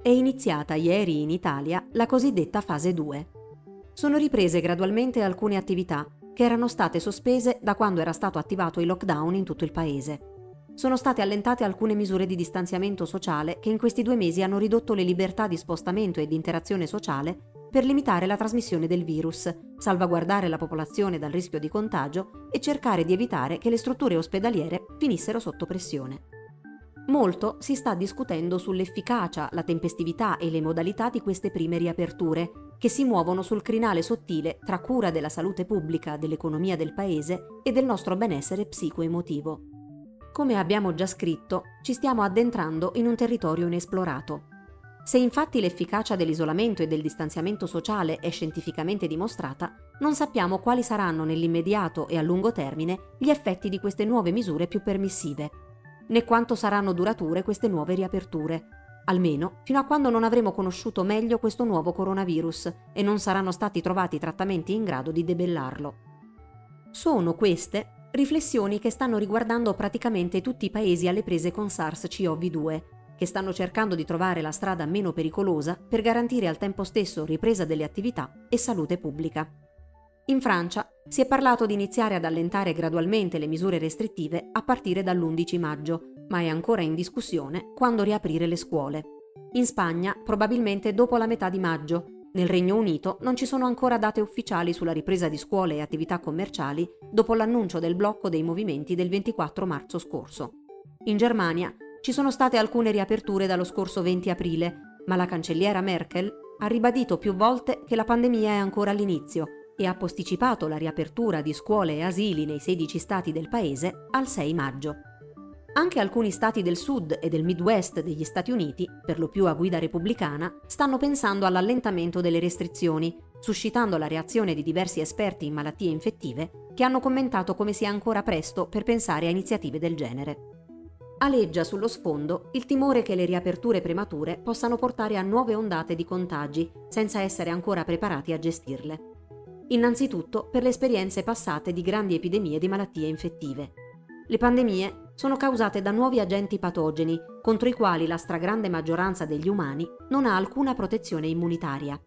è iniziata ieri in Italia la cosiddetta fase 2. Sono riprese gradualmente alcune attività che erano state sospese da quando era stato attivato il lockdown in tutto il paese. Sono state allentate alcune misure di distanziamento sociale che in questi due mesi hanno ridotto le libertà di spostamento e di interazione sociale per limitare la trasmissione del virus, salvaguardare la popolazione dal rischio di contagio e cercare di evitare che le strutture ospedaliere finissero sotto pressione. Molto si sta discutendo sull'efficacia, la tempestività e le modalità di queste prime riaperture, che si muovono sul crinale sottile tra cura della salute pubblica, dell'economia del paese e del nostro benessere psicoemotivo. Come abbiamo già scritto, ci stiamo addentrando in un territorio inesplorato. Se infatti l'efficacia dell'isolamento e del distanziamento sociale è scientificamente dimostrata, non sappiamo quali saranno nell'immediato e a lungo termine gli effetti di queste nuove misure più permissive, né quanto saranno durature queste nuove riaperture, almeno fino a quando non avremo conosciuto meglio questo nuovo coronavirus e non saranno stati trovati trattamenti in grado di debellarlo. Sono queste riflessioni che stanno riguardando praticamente tutti i paesi alle prese con SARS-CoV-2, che stanno cercando di trovare la strada meno pericolosa per garantire al tempo stesso ripresa delle attività e salute pubblica. In Francia si è parlato di iniziare ad allentare gradualmente le misure restrittive a partire dall'11 maggio, ma è ancora in discussione quando riaprire le scuole. In Spagna probabilmente dopo la metà di maggio. Nel Regno Unito non ci sono ancora date ufficiali sulla ripresa di scuole e attività commerciali dopo l'annuncio del blocco dei movimenti del 24 marzo scorso. In Germania ci sono state alcune riaperture dallo scorso 20 aprile, ma la cancelliera Merkel ha ribadito più volte che la pandemia è ancora all'inizio e ha posticipato la riapertura di scuole e asili nei 16 stati del paese al 6 maggio. Anche alcuni stati del sud e del Midwest degli Stati Uniti, per lo più a guida repubblicana, stanno pensando all'allentamento delle restrizioni, suscitando la reazione di diversi esperti in malattie infettive che hanno commentato come sia ancora presto per pensare a iniziative del genere. Aleggia sullo sfondo il timore che le riaperture premature possano portare a nuove ondate di contagi senza essere ancora preparati a gestirle. Innanzitutto per le esperienze passate di grandi epidemie di malattie infettive. Le pandemie sono causate da nuovi agenti patogeni contro i quali la stragrande maggioranza degli umani non ha alcuna protezione immunitaria.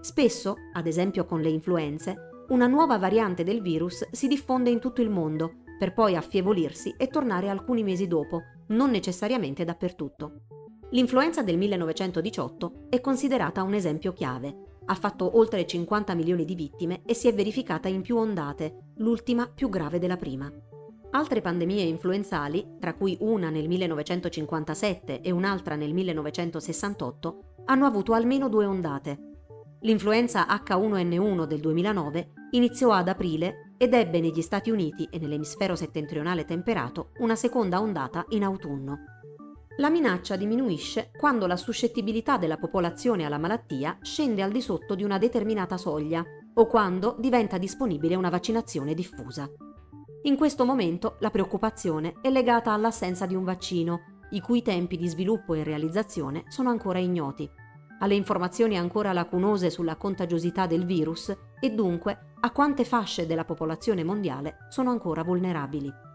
Spesso, ad esempio con le influenze, una nuova variante del virus si diffonde in tutto il mondo per poi affievolirsi e tornare alcuni mesi dopo, non necessariamente dappertutto. L'influenza del 1918 è considerata un esempio chiave. Ha fatto oltre 50 milioni di vittime e si è verificata in più ondate, l'ultima più grave della prima. Altre pandemie influenzali, tra cui una nel 1957 e un'altra nel 1968, hanno avuto almeno due ondate. L'influenza H1N1 del 2009 iniziò ad aprile ed ebbe negli Stati Uniti e nell'emisfero settentrionale temperato una seconda ondata in autunno. La minaccia diminuisce quando la suscettibilità della popolazione alla malattia scende al di sotto di una determinata soglia o quando diventa disponibile una vaccinazione diffusa. In questo momento la preoccupazione è legata all'assenza di un vaccino, i cui tempi di sviluppo e realizzazione sono ancora ignoti, alle informazioni ancora lacunose sulla contagiosità del virus e dunque a quante fasce della popolazione mondiale sono ancora vulnerabili.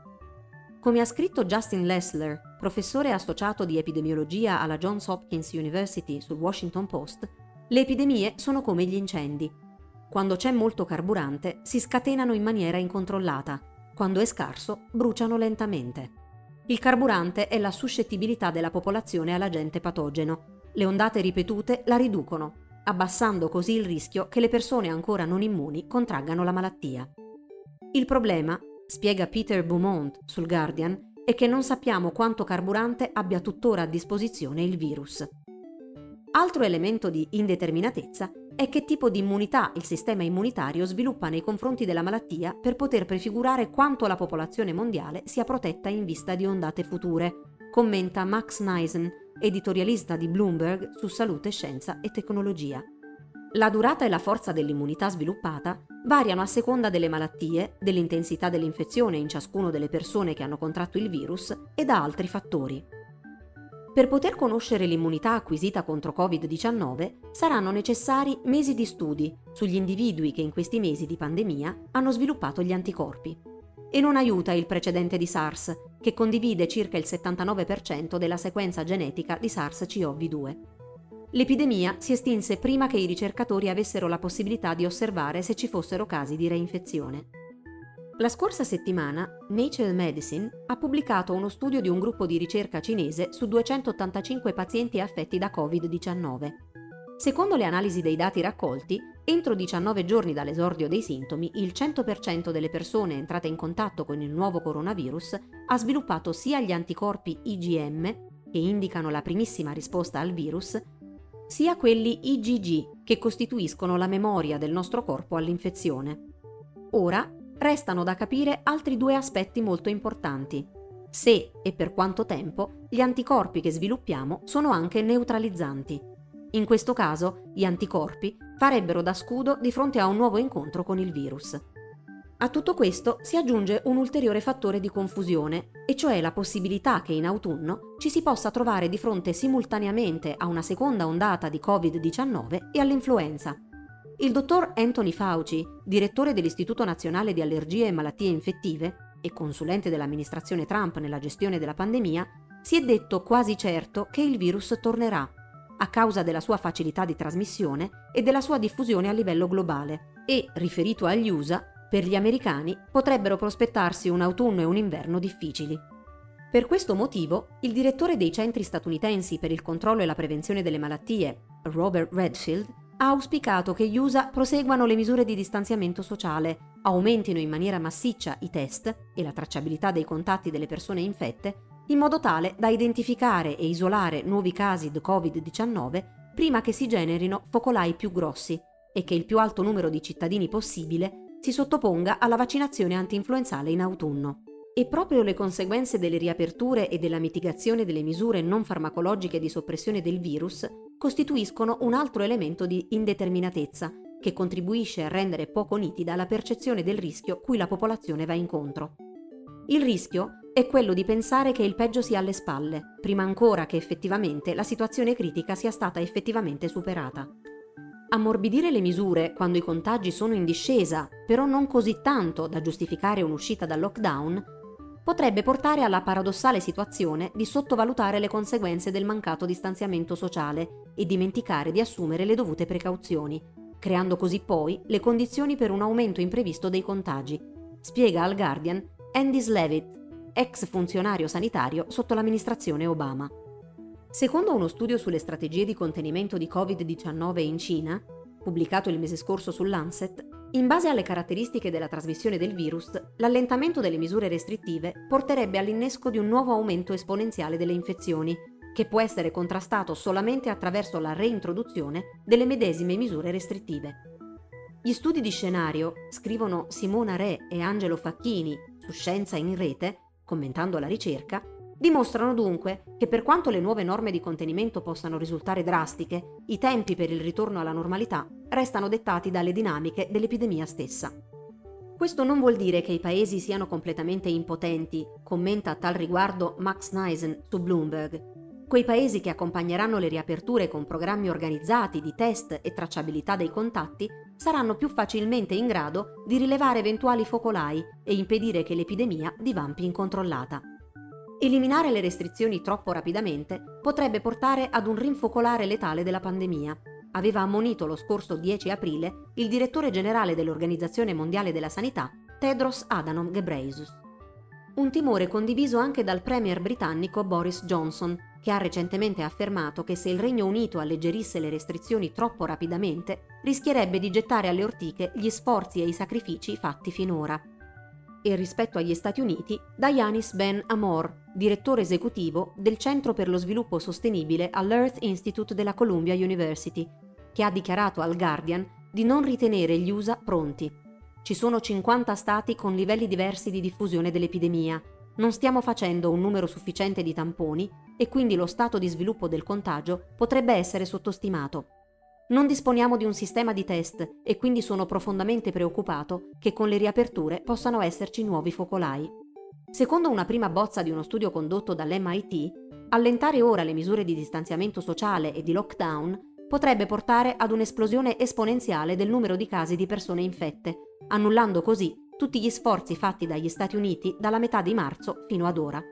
Come ha scritto Justin Lessler, professore associato di epidemiologia alla Johns Hopkins University sul Washington Post, le epidemie sono come gli incendi. Quando c'è molto carburante si scatenano in maniera incontrollata quando è scarso, bruciano lentamente. Il carburante è la suscettibilità della popolazione all'agente patogeno. Le ondate ripetute la riducono, abbassando così il rischio che le persone ancora non immuni contraggano la malattia. Il problema, spiega Peter Beaumont sul Guardian, è che non sappiamo quanto carburante abbia tuttora a disposizione il virus. Altro elemento di indeterminatezza è che tipo di immunità il sistema immunitario sviluppa nei confronti della malattia per poter prefigurare quanto la popolazione mondiale sia protetta in vista di ondate future, commenta Max Neisen, editorialista di Bloomberg su salute, scienza e tecnologia. La durata e la forza dell'immunità sviluppata variano a seconda delle malattie, dell'intensità dell'infezione in ciascuno delle persone che hanno contratto il virus e da altri fattori. Per poter conoscere l'immunità acquisita contro Covid-19 saranno necessari mesi di studi sugli individui che in questi mesi di pandemia hanno sviluppato gli anticorpi. E non aiuta il precedente di SARS, che condivide circa il 79% della sequenza genetica di SARS-CoV-2. L'epidemia si estinse prima che i ricercatori avessero la possibilità di osservare se ci fossero casi di reinfezione. La scorsa settimana Nature Medicine ha pubblicato uno studio di un gruppo di ricerca cinese su 285 pazienti affetti da Covid-19. Secondo le analisi dei dati raccolti, entro 19 giorni dall'esordio dei sintomi, il 100% delle persone entrate in contatto con il nuovo coronavirus ha sviluppato sia gli anticorpi IgM, che indicano la primissima risposta al virus, sia quelli IgG, che costituiscono la memoria del nostro corpo all'infezione. Ora restano da capire altri due aspetti molto importanti. Se e per quanto tempo gli anticorpi che sviluppiamo sono anche neutralizzanti. In questo caso, gli anticorpi farebbero da scudo di fronte a un nuovo incontro con il virus. A tutto questo si aggiunge un ulteriore fattore di confusione, e cioè la possibilità che in autunno ci si possa trovare di fronte simultaneamente a una seconda ondata di Covid-19 e all'influenza. Il dottor Anthony Fauci, direttore dell'Istituto Nazionale di Allergie e Malattie Infettive e consulente dell'amministrazione Trump nella gestione della pandemia, si è detto quasi certo che il virus tornerà, a causa della sua facilità di trasmissione e della sua diffusione a livello globale, e, riferito agli USA, per gli americani potrebbero prospettarsi un autunno e un inverno difficili. Per questo motivo, il direttore dei centri statunitensi per il controllo e la prevenzione delle malattie, Robert Redfield, ha auspicato che gli USA proseguano le misure di distanziamento sociale, aumentino in maniera massiccia i test e la tracciabilità dei contatti delle persone infette, in modo tale da identificare e isolare nuovi casi di Covid-19 prima che si generino focolai più grossi e che il più alto numero di cittadini possibile si sottoponga alla vaccinazione antinfluenzale in autunno. E proprio le conseguenze delle riaperture e della mitigazione delle misure non farmacologiche di soppressione del virus costituiscono un altro elemento di indeterminatezza che contribuisce a rendere poco nitida la percezione del rischio cui la popolazione va incontro. Il rischio è quello di pensare che il peggio sia alle spalle, prima ancora che effettivamente la situazione critica sia stata effettivamente superata. Ammorbidire le misure quando i contagi sono in discesa, però non così tanto da giustificare un'uscita dal lockdown, potrebbe portare alla paradossale situazione di sottovalutare le conseguenze del mancato distanziamento sociale e dimenticare di assumere le dovute precauzioni, creando così poi le condizioni per un aumento imprevisto dei contagi, spiega al Guardian Andy Slavitt, ex funzionario sanitario sotto l'amministrazione Obama. Secondo uno studio sulle strategie di contenimento di Covid-19 in Cina, pubblicato il mese scorso su Lancet, in base alle caratteristiche della trasmissione del virus, l'allentamento delle misure restrittive porterebbe all'innesco di un nuovo aumento esponenziale delle infezioni, che può essere contrastato solamente attraverso la reintroduzione delle medesime misure restrittive. Gli studi di scenario, scrivono Simona Re e Angelo Facchini su Scienza in Rete, commentando la ricerca, Dimostrano dunque che per quanto le nuove norme di contenimento possano risultare drastiche, i tempi per il ritorno alla normalità restano dettati dalle dinamiche dell'epidemia stessa. Questo non vuol dire che i paesi siano completamente impotenti, commenta a tal riguardo Max Neisen su Bloomberg. Quei paesi che accompagneranno le riaperture con programmi organizzati di test e tracciabilità dei contatti saranno più facilmente in grado di rilevare eventuali focolai e impedire che l'epidemia divampi incontrollata. Eliminare le restrizioni troppo rapidamente potrebbe portare ad un rinfocolare letale della pandemia. Aveva ammonito lo scorso 10 aprile il direttore generale dell'Organizzazione Mondiale della Sanità, Tedros Adhanom Ghebreyesus. Un timore condiviso anche dal premier britannico Boris Johnson, che ha recentemente affermato che se il Regno Unito alleggerisse le restrizioni troppo rapidamente, rischierebbe di gettare alle ortiche gli sforzi e i sacrifici fatti finora e rispetto agli Stati Uniti da Yanis Ben Amor, direttore esecutivo del Centro per lo sviluppo sostenibile all'Earth Institute della Columbia University, che ha dichiarato al Guardian di non ritenere gli USA pronti. Ci sono 50 stati con livelli diversi di diffusione dell'epidemia. Non stiamo facendo un numero sufficiente di tamponi e quindi lo stato di sviluppo del contagio potrebbe essere sottostimato. Non disponiamo di un sistema di test e quindi sono profondamente preoccupato che con le riaperture possano esserci nuovi focolai. Secondo una prima bozza di uno studio condotto dall'MIT, allentare ora le misure di distanziamento sociale e di lockdown potrebbe portare ad un'esplosione esponenziale del numero di casi di persone infette, annullando così tutti gli sforzi fatti dagli Stati Uniti dalla metà di marzo fino ad ora.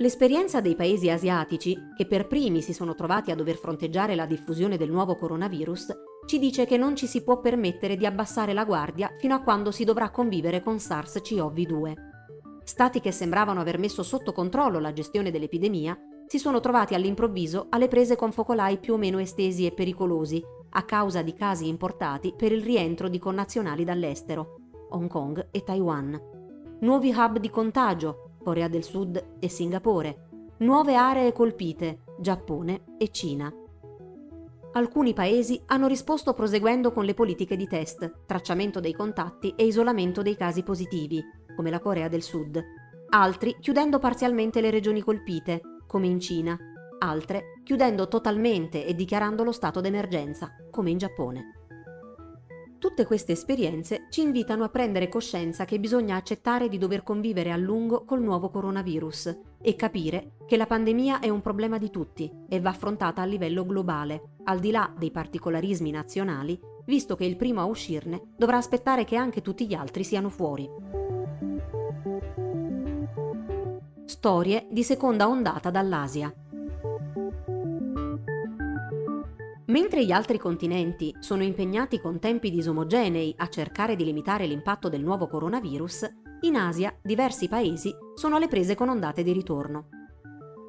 L'esperienza dei paesi asiatici, che per primi si sono trovati a dover fronteggiare la diffusione del nuovo coronavirus, ci dice che non ci si può permettere di abbassare la guardia fino a quando si dovrà convivere con SARS-CoV-2. Stati che sembravano aver messo sotto controllo la gestione dell'epidemia si sono trovati all'improvviso alle prese con focolai più o meno estesi e pericolosi, a causa di casi importati per il rientro di connazionali dall'estero, Hong Kong e Taiwan. Nuovi hub di contagio, Corea del Sud e Singapore. Nuove aree colpite, Giappone e Cina. Alcuni paesi hanno risposto proseguendo con le politiche di test, tracciamento dei contatti e isolamento dei casi positivi, come la Corea del Sud. Altri chiudendo parzialmente le regioni colpite, come in Cina. Altre chiudendo totalmente e dichiarando lo stato d'emergenza, come in Giappone. Tutte queste esperienze ci invitano a prendere coscienza che bisogna accettare di dover convivere a lungo col nuovo coronavirus e capire che la pandemia è un problema di tutti e va affrontata a livello globale, al di là dei particolarismi nazionali, visto che il primo a uscirne dovrà aspettare che anche tutti gli altri siano fuori. Storie di seconda ondata dall'Asia. Mentre gli altri continenti sono impegnati con tempi disomogenei a cercare di limitare l'impatto del nuovo coronavirus, in Asia diversi paesi sono alle prese con ondate di ritorno.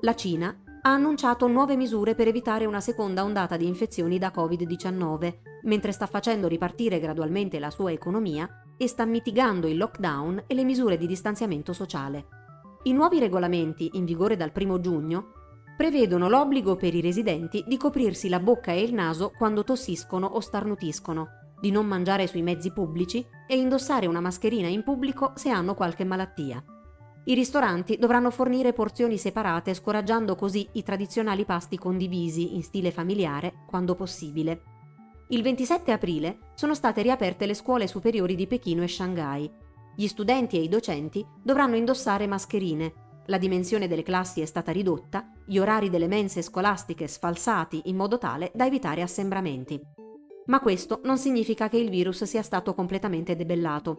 La Cina ha annunciato nuove misure per evitare una seconda ondata di infezioni da Covid-19, mentre sta facendo ripartire gradualmente la sua economia e sta mitigando il lockdown e le misure di distanziamento sociale. I nuovi regolamenti, in vigore dal 1 giugno, prevedono l'obbligo per i residenti di coprirsi la bocca e il naso quando tossiscono o starnutiscono, di non mangiare sui mezzi pubblici e indossare una mascherina in pubblico se hanno qualche malattia. I ristoranti dovranno fornire porzioni separate scoraggiando così i tradizionali pasti condivisi in stile familiare quando possibile. Il 27 aprile sono state riaperte le scuole superiori di Pechino e Shanghai. Gli studenti e i docenti dovranno indossare mascherine la dimensione delle classi è stata ridotta, gli orari delle mense scolastiche sfalsati in modo tale da evitare assembramenti. Ma questo non significa che il virus sia stato completamente debellato.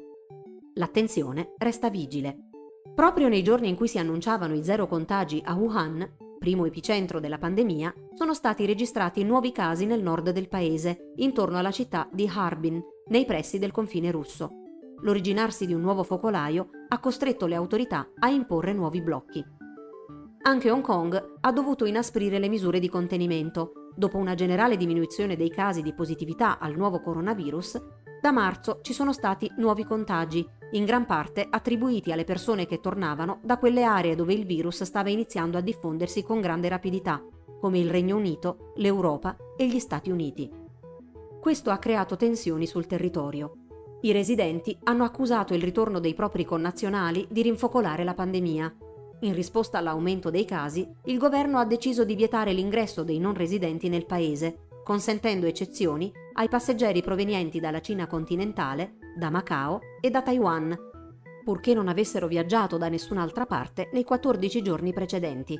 L'attenzione resta vigile. Proprio nei giorni in cui si annunciavano i zero contagi a Wuhan, primo epicentro della pandemia, sono stati registrati nuovi casi nel nord del paese, intorno alla città di Harbin, nei pressi del confine russo l'originarsi di un nuovo focolaio ha costretto le autorità a imporre nuovi blocchi. Anche Hong Kong ha dovuto inasprire le misure di contenimento. Dopo una generale diminuzione dei casi di positività al nuovo coronavirus, da marzo ci sono stati nuovi contagi, in gran parte attribuiti alle persone che tornavano da quelle aree dove il virus stava iniziando a diffondersi con grande rapidità, come il Regno Unito, l'Europa e gli Stati Uniti. Questo ha creato tensioni sul territorio. I residenti hanno accusato il ritorno dei propri connazionali di rinfocolare la pandemia. In risposta all'aumento dei casi, il governo ha deciso di vietare l'ingresso dei non residenti nel paese, consentendo eccezioni ai passeggeri provenienti dalla Cina continentale, da Macao e da Taiwan, purché non avessero viaggiato da nessun'altra parte nei 14 giorni precedenti.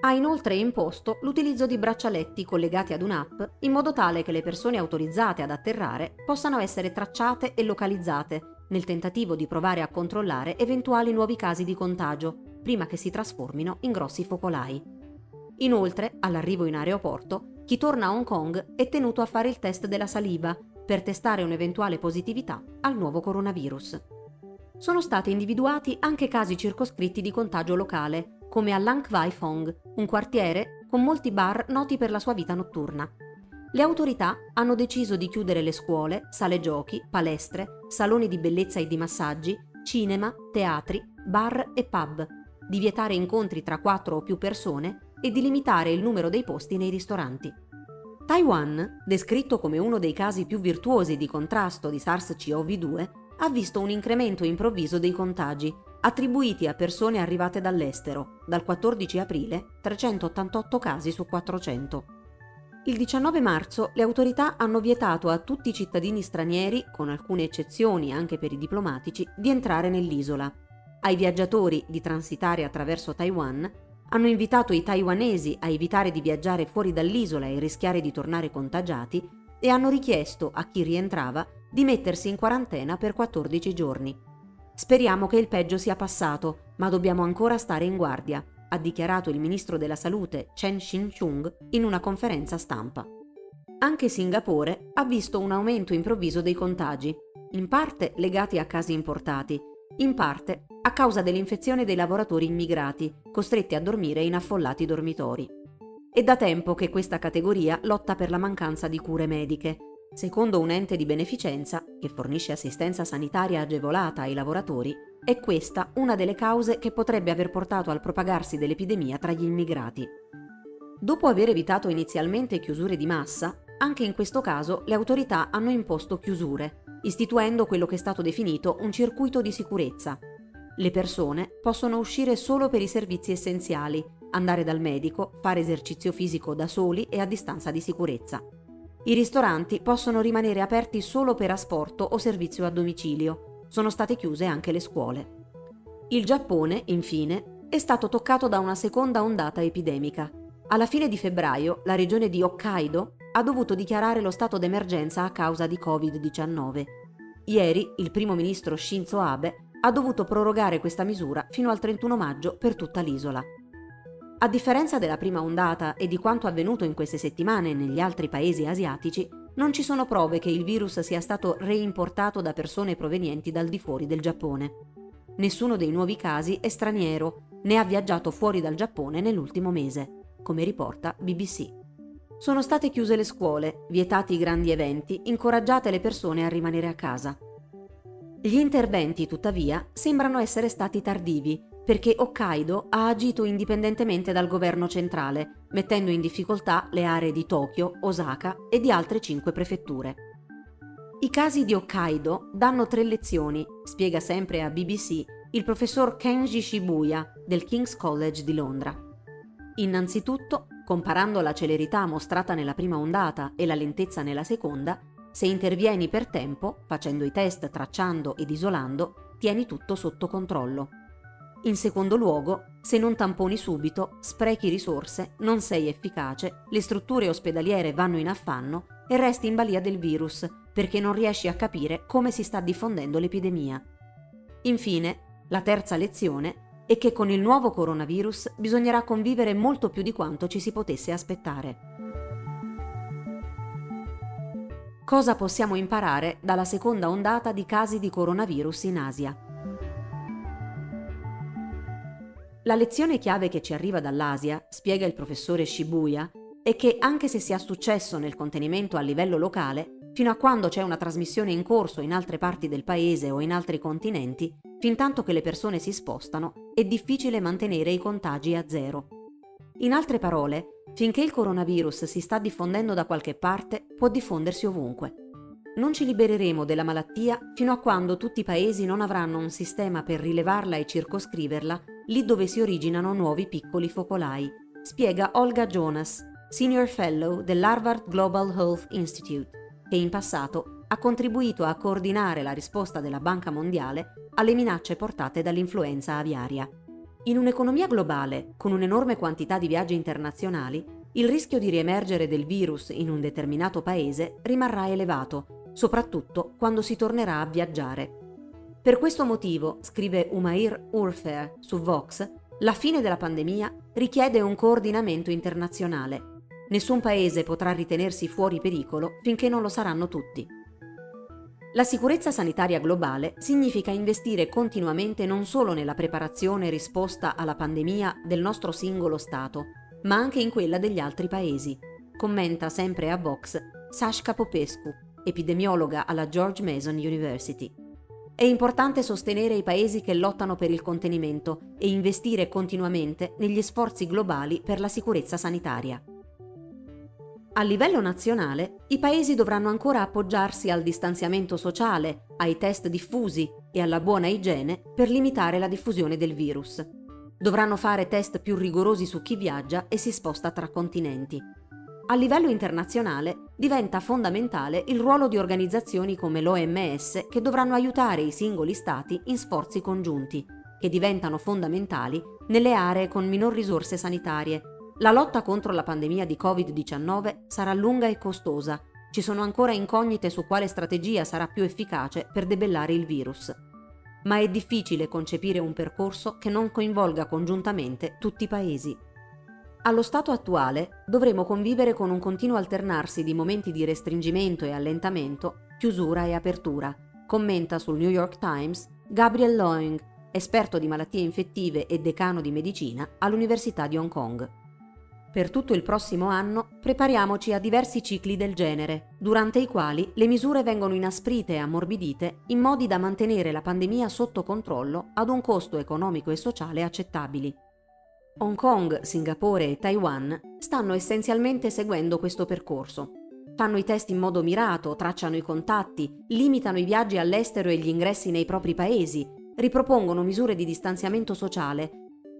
Ha inoltre imposto l'utilizzo di braccialetti collegati ad un'app in modo tale che le persone autorizzate ad atterrare possano essere tracciate e localizzate nel tentativo di provare a controllare eventuali nuovi casi di contagio prima che si trasformino in grossi focolai. Inoltre, all'arrivo in aeroporto, chi torna a Hong Kong è tenuto a fare il test della saliva per testare un'eventuale positività al nuovo coronavirus. Sono stati individuati anche casi circoscritti di contagio locale, come a Lang Kwai Fong, un quartiere con molti bar noti per la sua vita notturna. Le autorità hanno deciso di chiudere le scuole, sale giochi, palestre, saloni di bellezza e di massaggi, cinema, teatri, bar e pub, di vietare incontri tra quattro o più persone e di limitare il numero dei posti nei ristoranti. Taiwan, descritto come uno dei casi più virtuosi di contrasto di SARS-CoV-2, ha visto un incremento improvviso dei contagi attribuiti a persone arrivate dall'estero, dal 14 aprile 388 casi su 400. Il 19 marzo le autorità hanno vietato a tutti i cittadini stranieri, con alcune eccezioni anche per i diplomatici, di entrare nell'isola. Ai viaggiatori di transitare attraverso Taiwan hanno invitato i taiwanesi a evitare di viaggiare fuori dall'isola e rischiare di tornare contagiati e hanno richiesto a chi rientrava di mettersi in quarantena per 14 giorni. Speriamo che il peggio sia passato, ma dobbiamo ancora stare in guardia. ha dichiarato il ministro della Salute Chen Shin-chung in una conferenza stampa. Anche Singapore ha visto un aumento improvviso dei contagi, in parte legati a casi importati, in parte a causa dell'infezione dei lavoratori immigrati, costretti a dormire in affollati dormitori. È da tempo che questa categoria lotta per la mancanza di cure mediche. Secondo un ente di beneficenza, che fornisce assistenza sanitaria agevolata ai lavoratori, è questa una delle cause che potrebbe aver portato al propagarsi dell'epidemia tra gli immigrati. Dopo aver evitato inizialmente chiusure di massa, anche in questo caso le autorità hanno imposto chiusure, istituendo quello che è stato definito un circuito di sicurezza. Le persone possono uscire solo per i servizi essenziali, andare dal medico, fare esercizio fisico da soli e a distanza di sicurezza. I ristoranti possono rimanere aperti solo per asporto o servizio a domicilio. Sono state chiuse anche le scuole. Il Giappone, infine, è stato toccato da una seconda ondata epidemica. Alla fine di febbraio la regione di Hokkaido ha dovuto dichiarare lo stato d'emergenza a causa di Covid-19. Ieri il primo ministro Shinzo Abe ha dovuto prorogare questa misura fino al 31 maggio per tutta l'isola. A differenza della prima ondata e di quanto avvenuto in queste settimane negli altri paesi asiatici, non ci sono prove che il virus sia stato reimportato da persone provenienti dal di fuori del Giappone. Nessuno dei nuovi casi è straniero, né ha viaggiato fuori dal Giappone nell'ultimo mese, come riporta BBC. Sono state chiuse le scuole, vietati i grandi eventi, incoraggiate le persone a rimanere a casa. Gli interventi, tuttavia, sembrano essere stati tardivi, perché Hokkaido ha agito indipendentemente dal governo centrale, mettendo in difficoltà le aree di Tokyo, Osaka e di altre cinque prefetture. I casi di Hokkaido danno tre lezioni, spiega sempre a BBC il professor Kenji Shibuya del King's College di Londra. Innanzitutto, Comparando la celerità mostrata nella prima ondata e la lentezza nella seconda, se intervieni per tempo, facendo i test, tracciando ed isolando, tieni tutto sotto controllo. In secondo luogo, se non tamponi subito, sprechi risorse, non sei efficace, le strutture ospedaliere vanno in affanno e resti in balia del virus perché non riesci a capire come si sta diffondendo l'epidemia. Infine, la terza lezione e che con il nuovo coronavirus bisognerà convivere molto più di quanto ci si potesse aspettare. Cosa possiamo imparare dalla seconda ondata di casi di coronavirus in Asia? La lezione chiave che ci arriva dall'Asia, spiega il professore Shibuya, è che anche se si ha successo nel contenimento a livello locale, fino a quando c'è una trasmissione in corso in altre parti del paese o in altri continenti, Fintanto che le persone si spostano, è difficile mantenere i contagi a zero. In altre parole, finché il coronavirus si sta diffondendo da qualche parte, può diffondersi ovunque. Non ci libereremo della malattia fino a quando tutti i paesi non avranno un sistema per rilevarla e circoscriverla lì dove si originano nuovi piccoli focolai, spiega Olga Jonas, Senior Fellow dell'Harvard Global Health Institute, che in passato ha contribuito a coordinare la risposta della Banca Mondiale alle minacce portate dall'influenza aviaria. In un'economia globale, con un'enorme quantità di viaggi internazionali, il rischio di riemergere del virus in un determinato paese rimarrà elevato, soprattutto quando si tornerà a viaggiare. Per questo motivo, scrive Umair Urfer su Vox, la fine della pandemia richiede un coordinamento internazionale. Nessun paese potrà ritenersi fuori pericolo finché non lo saranno tutti. La sicurezza sanitaria globale significa investire continuamente non solo nella preparazione e risposta alla pandemia del nostro singolo Stato, ma anche in quella degli altri paesi, commenta sempre a Vox Sashka Popescu, epidemiologa alla George Mason University. È importante sostenere i paesi che lottano per il contenimento e investire continuamente negli sforzi globali per la sicurezza sanitaria. A livello nazionale, i paesi dovranno ancora appoggiarsi al distanziamento sociale, ai test diffusi e alla buona igiene per limitare la diffusione del virus. Dovranno fare test più rigorosi su chi viaggia e si sposta tra continenti. A livello internazionale diventa fondamentale il ruolo di organizzazioni come l'OMS che dovranno aiutare i singoli stati in sforzi congiunti, che diventano fondamentali nelle aree con minor risorse sanitarie la lotta contro la pandemia di Covid-19 sarà lunga e costosa. Ci sono ancora incognite su quale strategia sarà più efficace per debellare il virus. ma è difficile concepire un percorso che non coinvolga congiuntamente tutti i paesi. Allo stato attuale dovremo convivere con un continuo alternarsi di momenti di restringimento e allentamento, chiusura e apertura, commenta sul New York Times Gabriel Loing, esperto di malattie infettive e decano di medicina all'Università di Hong Kong. Per tutto il prossimo anno prepariamoci a diversi cicli del genere, durante i quali le misure vengono inasprite e ammorbidite in modi da mantenere la pandemia sotto controllo ad un costo economico e sociale accettabili. Hong Kong, Singapore e Taiwan stanno essenzialmente seguendo questo percorso. Fanno i test in modo mirato, tracciano i contatti, limitano i viaggi all'estero e gli ingressi nei propri paesi, ripropongono misure di distanziamento sociale,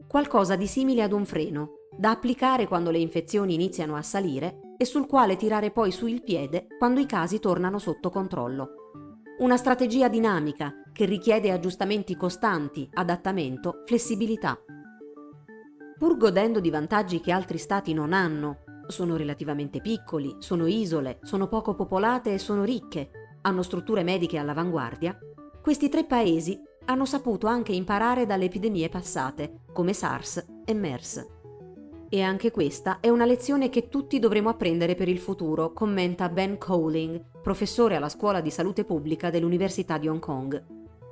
qualcosa di simile ad un freno, da applicare quando le infezioni iniziano a salire e sul quale tirare poi su il piede quando i casi tornano sotto controllo. Una strategia dinamica che richiede aggiustamenti costanti, adattamento, flessibilità. Pur godendo di vantaggi che altri stati non hanno, sono relativamente piccoli, sono isole, sono poco popolate e sono ricche, hanno strutture mediche all'avanguardia, questi tre paesi hanno saputo anche imparare dalle epidemie passate, come SARS e MERS. E anche questa è una lezione che tutti dovremo apprendere per il futuro, commenta Ben Cowling, professore alla Scuola di Salute Pubblica dell'Università di Hong Kong.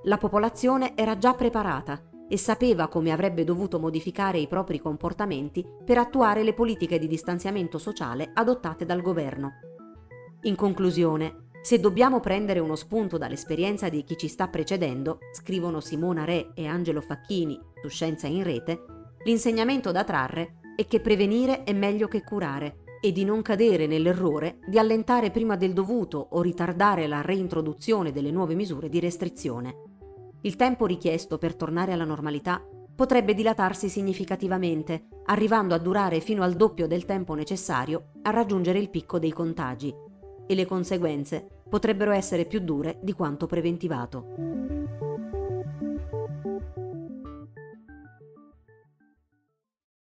La popolazione era già preparata e sapeva come avrebbe dovuto modificare i propri comportamenti per attuare le politiche di distanziamento sociale adottate dal governo. In conclusione, se dobbiamo prendere uno spunto dall'esperienza di chi ci sta precedendo, scrivono Simona Re e Angelo Facchini su Scienza in Rete, l'insegnamento da trarre è che prevenire è meglio che curare e di non cadere nell'errore di allentare prima del dovuto o ritardare la reintroduzione delle nuove misure di restrizione. Il tempo richiesto per tornare alla normalità potrebbe dilatarsi significativamente, arrivando a durare fino al doppio del tempo necessario a raggiungere il picco dei contagi, e le conseguenze potrebbero essere più dure di quanto preventivato.